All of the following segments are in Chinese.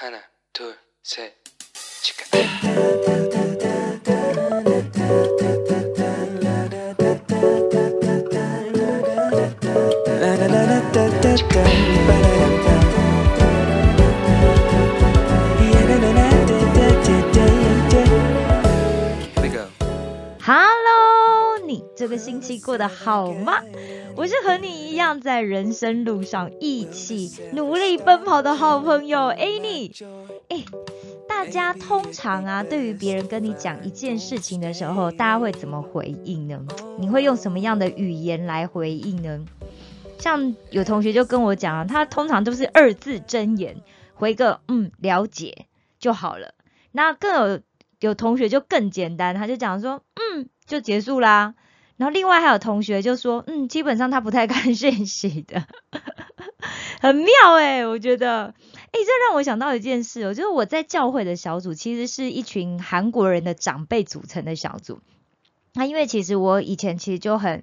하나, 둘, 셋, 치카. Here we go. Hello，你这个星期过得好吗？ 我是和你一样在人生路上一起努力奔跑的好朋友 Annie。哎，大家通常啊，对于别人跟你讲一件事情的时候，大家会怎么回应呢？你会用什么样的语言来回应呢？像有同学就跟我讲啊，他通常都是二字真言，回个嗯了解就好了。那更有有同学就更简单，他就讲说嗯就结束啦。然后另外还有同学就说嗯基本上他不太看 讯息的，很妙诶、我觉得诶、这让我想到一件事哦，就是我在教会的小组其实是一群韩国人的长辈组成的小组。那因为其实我以前其实就很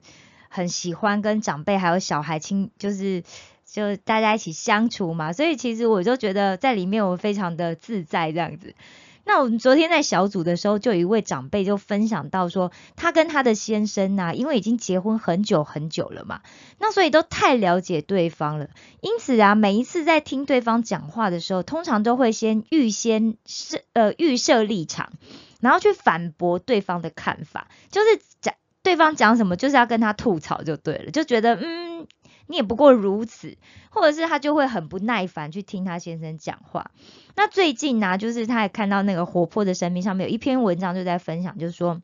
很喜欢跟长辈还有小孩亲，就是就大家一起相处嘛，所以其实我就觉得在里面我非常的自在这样子。那我们昨天在小组的时候，就有一位长辈就分享到说，他跟他的先生呐、因为已经结婚很久很久了嘛，那所以都太了解对方了，因此啊，每一次在听对方讲话的时候，通常都会先预先设呃预设立场，然后去反驳对方的看法，就是讲对方讲什么，就是要跟他吐槽就对了，就觉得嗯，你也不过如此，或者是他就会很不耐烦去听他先生讲话。那最近呢、就是他也看到那个活泼的生命上面有一篇文章就在分享，就是说。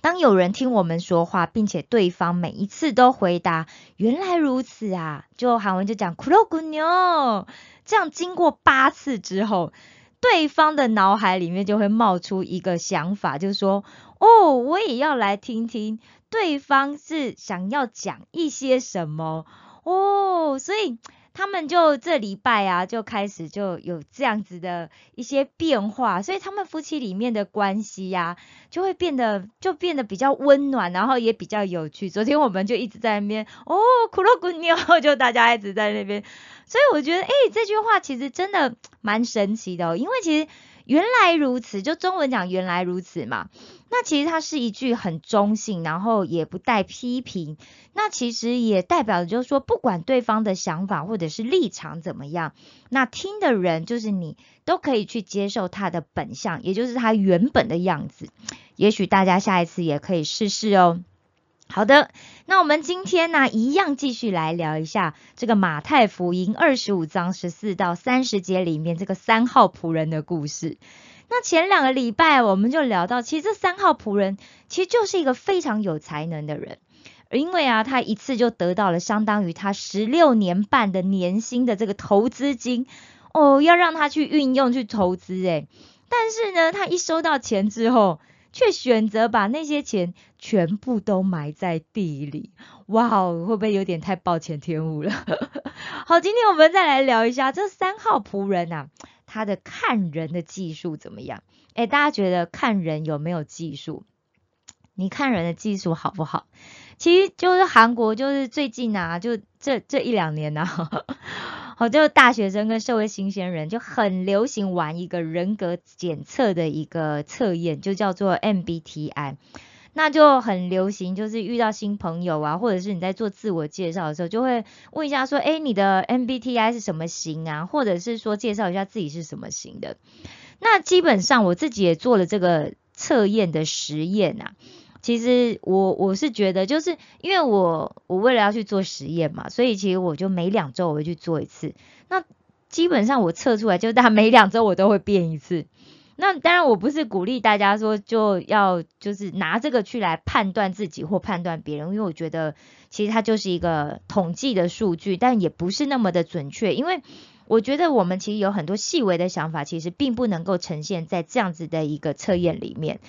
当有人听我们说话，并且对方每一次都回答“原来如此啊”，就韩文就讲“苦肉骨牛”，这样经过八次之后，对方的脑海里面就会冒出一个想法，就是说：“哦，我也要来听听对方是想要讲一些什么哦。”所以他们就这礼拜啊，就开始就有这样子的一些变化，所以他们夫妻里面的关系呀、就会变得就变得比较温暖，然后也比较有趣。昨天我们就一直在那边哦，苦肉骨牛，就大家一直在那边，所以我觉得，哎、这句话其实真的蛮神奇的、哦，因为其实原来如此，就中文讲原来如此嘛。那其实它是一句很中性，然后也不带批评。那其实也代表着就是说，不管对方的想法或者是立场怎么样，那听的人就是你，都可以去接受他的本相，也就是他原本的样子。也许大家下一次也可以试试哦。好的，那我们今天呢，一样继续来聊一下这个马太福音二十五章十四到三十节里面这个三号仆人的故事。那前两个礼拜我们就聊到，其实这三号仆人其实就是一个非常有才能的人，因为啊，他一次就得到了相当于他十六年半的年薪的这个投资金，哦，要让他去运用去投资诶。但是呢，他一收到钱之后，却选择把那些钱全部都埋在地里。哇哦，会不会有点太暴殄天物了？好，今天我们再来聊一下这三号仆人啊，他的看人的技术怎么样？诶，大家觉得看人有没有技术？你看人的技术好不好？其实就是韩国，就是最近啊，就这这一两年啊，哦，就大学生跟社会新鲜人就很流行玩一个人格检测的一个测验，就叫做 MBTI。那就很流行，就是遇到新朋友啊，或者是你在做自我介绍的时候，就会问一下说，诶，你的 MBTI 是什么型啊？或者是说介绍一下自己是什么型的。那基本上我自己也做了这个测验的实验啊。其实我我是觉得，就是因为我我为了要去做实验嘛，所以其实我就每两周我会去做一次。那基本上我测出来，就大每两周我都会变一次。那当然，我不是鼓励大家说就要就是拿这个去来判断自己或判断别人，因为我觉得其实它就是一个统计的数据，但也不是那么的准确。因为我觉得我们其实有很多细微的想法，其实并不能够呈现在这样子的一个测验里面。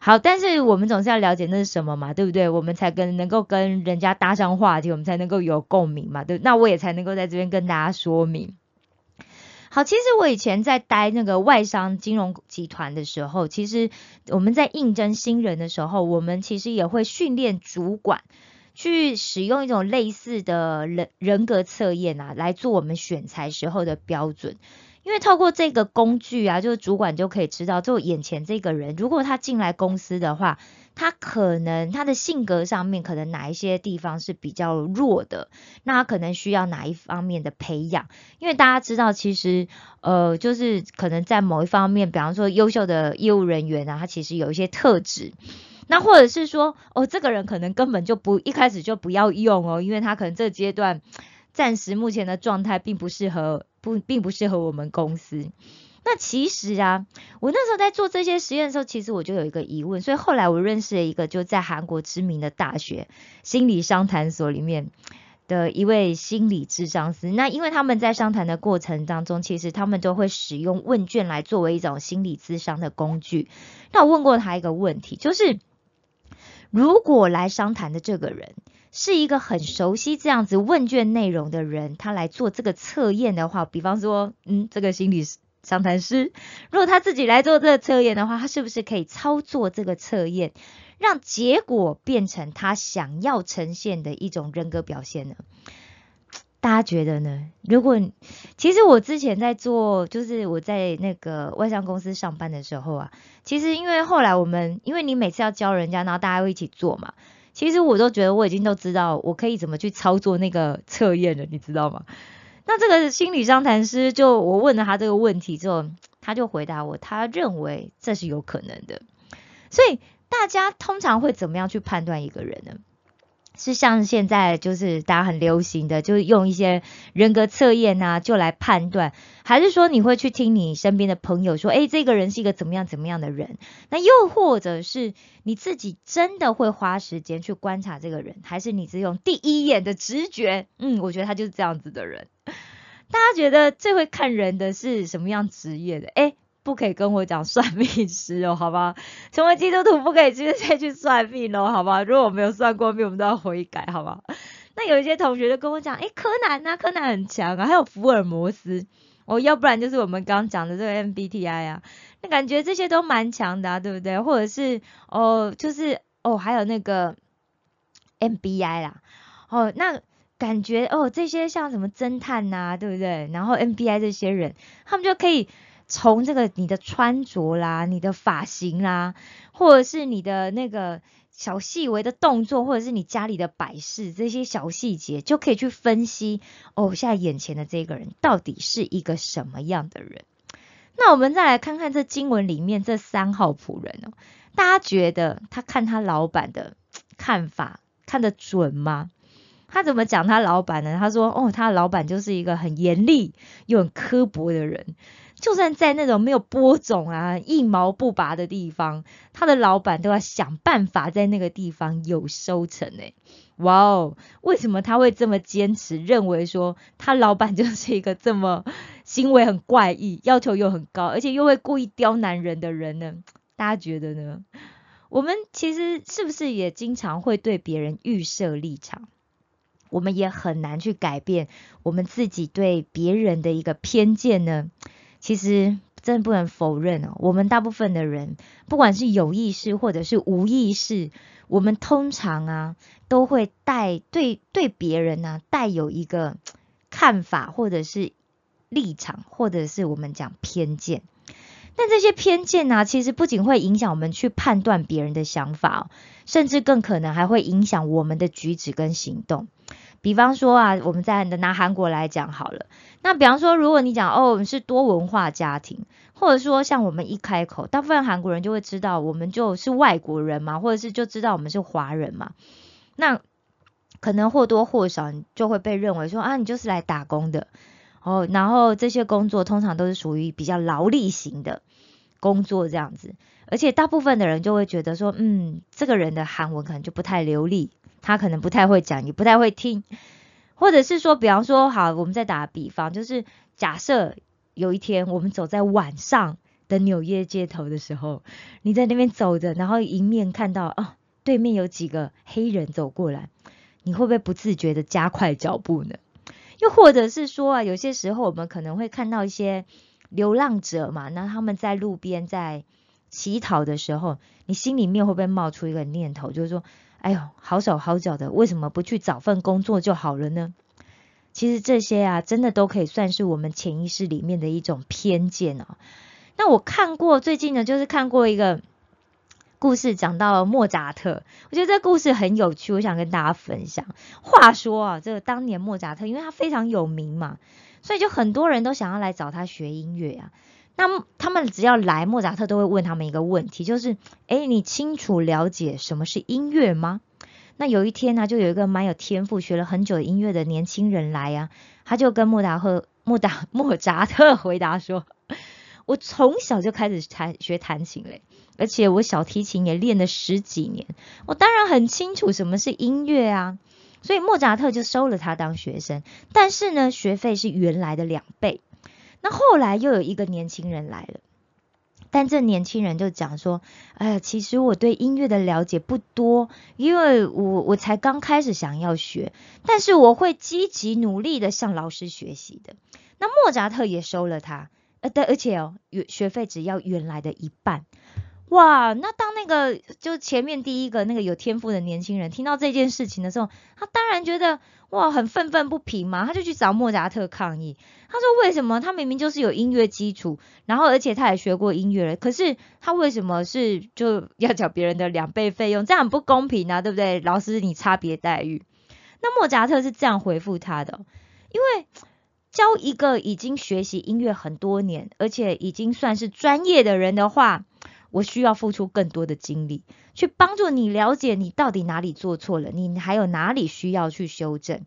好，但是我们总是要了解那是什么嘛，对不对？我们才跟能够跟人家搭上话题，我们才能够有共鸣嘛，对？那我也才能够在这边跟大家说明。好，其实我以前在待那个外商金融集团的时候，其实我们在应征新人的时候，我们其实也会训练主管去使用一种类似的人人格测验啊，来做我们选材时候的标准。因为透过这个工具啊，就是主管就可以知道，就眼前这个人，如果他进来公司的话，他可能他的性格上面可能哪一些地方是比较弱的，那他可能需要哪一方面的培养？因为大家知道，其实呃，就是可能在某一方面，比方说优秀的业务人员啊，他其实有一些特质。那或者是说，哦，这个人可能根本就不一开始就不要用哦，因为他可能这阶段暂时目前的状态并不适合，不并不适合我们公司。那其实啊，我那时候在做这些实验的时候，其实我就有一个疑问，所以后来我认识了一个就在韩国知名的大学心理商谈所里面的一位心理智商师。那因为他们在商谈的过程当中，其实他们都会使用问卷来作为一种心理智商的工具。那我问过他一个问题，就是。如果来商谈的这个人是一个很熟悉这样子问卷内容的人，他来做这个测验的话，比方说，嗯，这个心理商谈师，如果他自己来做这个测验的话，他是不是可以操作这个测验，让结果变成他想要呈现的一种人格表现呢？大家觉得呢？如果其实我之前在做，就是我在那个外商公司上班的时候啊，其实因为后来我们，因为你每次要教人家，然后大家会一起做嘛，其实我都觉得我已经都知道我可以怎么去操作那个测验了，你知道吗？那这个心理商谈师就我问了他这个问题之后，他就回答我，他认为这是有可能的。所以大家通常会怎么样去判断一个人呢？是像现在就是大家很流行的，就是用一些人格测验啊，就来判断，还是说你会去听你身边的朋友说，哎，这个人是一个怎么样怎么样的人？那又或者是你自己真的会花时间去观察这个人，还是你只用第一眼的直觉？嗯，我觉得他就是这样子的人。大家觉得最会看人的是什么样职业的？哎。不可以跟我讲算命师哦，好吧？成为基督徒不可以直接再去算命哦，好吧？如果我没有算过命，我们都要悔改，好吧？那有一些同学就跟我讲，哎，柯南啊，柯南很强啊，还有福尔摩斯哦，要不然就是我们刚讲的这个 MBTI 啊，那感觉这些都蛮强的，啊对不对？或者是哦，就是哦，还有那个 MBI 啦，哦，那感觉哦，这些像什么侦探呐，对不对？然后 MBI 这些人，他们就可以。从这个你的穿着啦、你的发型啦，或者是你的那个小细微的动作，或者是你家里的摆饰这些小细节，就可以去分析哦，现在眼前的这个人到底是一个什么样的人。那我们再来看看这经文里面这三号仆人哦，大家觉得他看他老板的看法看得准吗？他怎么讲他老板呢？他说哦，他老板就是一个很严厉又很刻薄的人。就算在那种没有播种啊、一毛不拔的地方，他的老板都要想办法在那个地方有收成诶。哇哦，为什么他会这么坚持，认为说他老板就是一个这么行为很怪异、要求又很高，而且又会故意刁难人的人呢？大家觉得呢？我们其实是不是也经常会对别人预设立场？我们也很难去改变我们自己对别人的一个偏见呢？其实真的不能否认哦，我们大部分的人，不管是有意识或者是无意识，我们通常啊都会带对对别人呢带有一个看法或者是立场，或者是我们讲偏见。但这些偏见呢，其实不仅会影响我们去判断别人的想法，甚至更可能还会影响我们的举止跟行动。比方说啊，我们在拿韩国来讲好了。那比方说，如果你讲哦我们是多文化家庭，或者说像我们一开口，大部分韩国人就会知道我们就是外国人嘛，或者是就知道我们是华人嘛。那可能或多或少就会被认为说啊，你就是来打工的哦。然后这些工作通常都是属于比较劳力型的工作这样子，而且大部分的人就会觉得说，嗯，这个人的韩文可能就不太流利。他可能不太会讲，也不太会听，或者是说，比方说，好，我们再打个比方，就是假设有一天我们走在晚上的纽约街头的时候，你在那边走着，然后迎面看到啊，对面有几个黑人走过来，你会不会不自觉的加快脚步呢？又或者是说啊，有些时候我们可能会看到一些流浪者嘛，那他们在路边在乞讨的时候，你心里面会不会冒出一个念头，就是说？哎呦，好手好脚的，为什么不去找份工作就好了呢？其实这些啊，真的都可以算是我们潜意识里面的一种偏见哦。那我看过最近呢，就是看过一个故事，讲到莫扎特，我觉得这故事很有趣，我想跟大家分享。话说啊，这个当年莫扎特，因为他非常有名嘛，所以就很多人都想要来找他学音乐啊。那他们只要来，莫扎特都会问他们一个问题，就是：哎，你清楚了解什么是音乐吗？那有一天呢，就有一个蛮有天赋、学了很久音乐的年轻人来呀，他就跟莫达赫、莫达、莫扎特回答说：“我从小就开始弹学弹琴嘞，而且我小提琴也练了十几年，我当然很清楚什么是音乐啊。”所以莫扎特就收了他当学生，但是呢，学费是原来的两倍。那后来又有一个年轻人来了。但这年轻人就讲说，哎呀，其实我对音乐的了解不多，因为我我才刚开始想要学，但是我会积极努力的向老师学习的。那莫扎特也收了他，呃，而且哦，学费只要原来的一半。哇，那当那个就前面第一个那个有天赋的年轻人听到这件事情的时候，他当然觉得哇很愤愤不平嘛，他就去找莫扎特抗议。他说为什么他明明就是有音乐基础，然后而且他也学过音乐了，可是他为什么是就要缴别人的两倍费用？这样很不公平啊，对不对？老师你差别待遇。那莫扎特是这样回复他的，因为教一个已经学习音乐很多年，而且已经算是专业的人的话。我需要付出更多的精力，去帮助你了解你到底哪里做错了，你还有哪里需要去修正。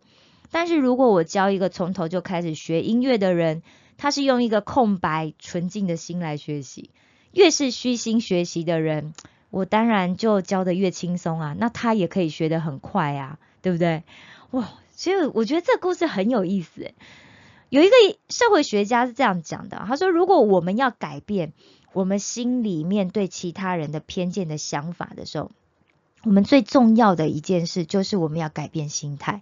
但是如果我教一个从头就开始学音乐的人，他是用一个空白纯净的心来学习，越是虚心学习的人，我当然就教的越轻松啊，那他也可以学得很快啊，对不对？哇，所以我觉得这故事很有意思。有一个社会学家是这样讲的，他说：如果我们要改变。我们心里面对其他人的偏见的想法的时候，我们最重要的一件事就是我们要改变心态，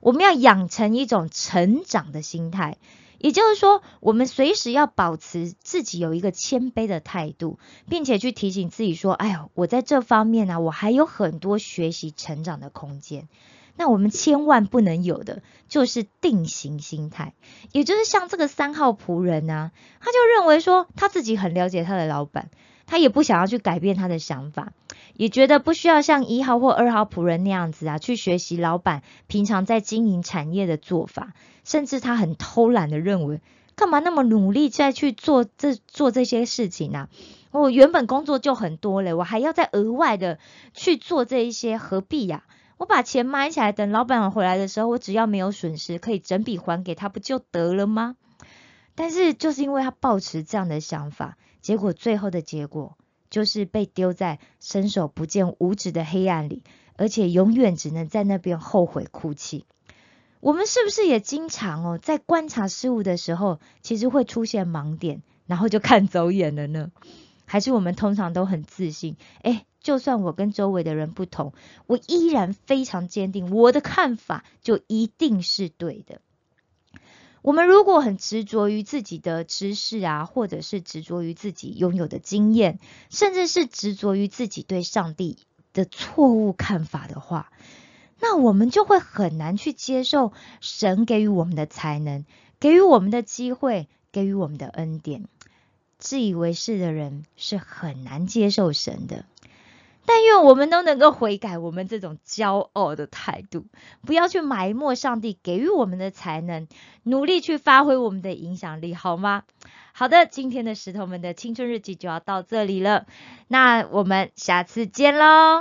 我们要养成一种成长的心态，也就是说，我们随时要保持自己有一个谦卑的态度，并且去提醒自己说：“哎呦，我在这方面呢，我还有很多学习成长的空间。”那我们千万不能有的就是定型心态，也就是像这个三号仆人呢，他就认为说他自己很了解他的老板，他也不想要去改变他的想法，也觉得不需要像一号或二号仆人那样子啊，去学习老板平常在经营产业的做法，甚至他很偷懒的认为，干嘛那么努力再去做这做这些事情呢？我原本工作就很多了，我还要再额外的去做这一些，何必呀？我把钱埋起来，等老板回来的时候，我只要没有损失，可以整笔还给他，不就得了吗？但是就是因为他抱持这样的想法，结果最后的结果就是被丢在伸手不见五指的黑暗里，而且永远只能在那边后悔哭泣。我们是不是也经常哦，在观察事物的时候，其实会出现盲点，然后就看走眼了呢？还是我们通常都很自信？哎。就算我跟周围的人不同，我依然非常坚定，我的看法就一定是对的。我们如果很执着于自己的知识啊，或者是执着于自己拥有的经验，甚至是执着于自己对上帝的错误看法的话，那我们就会很难去接受神给予我们的才能，给予我们的机会，给予我们的恩典。自以为是的人是很难接受神的。但愿我们都能够悔改我们这种骄傲的态度，不要去埋没上帝给予我们的才能，努力去发挥我们的影响力，好吗？好的，今天的石头们的青春日记就要到这里了，那我们下次见喽。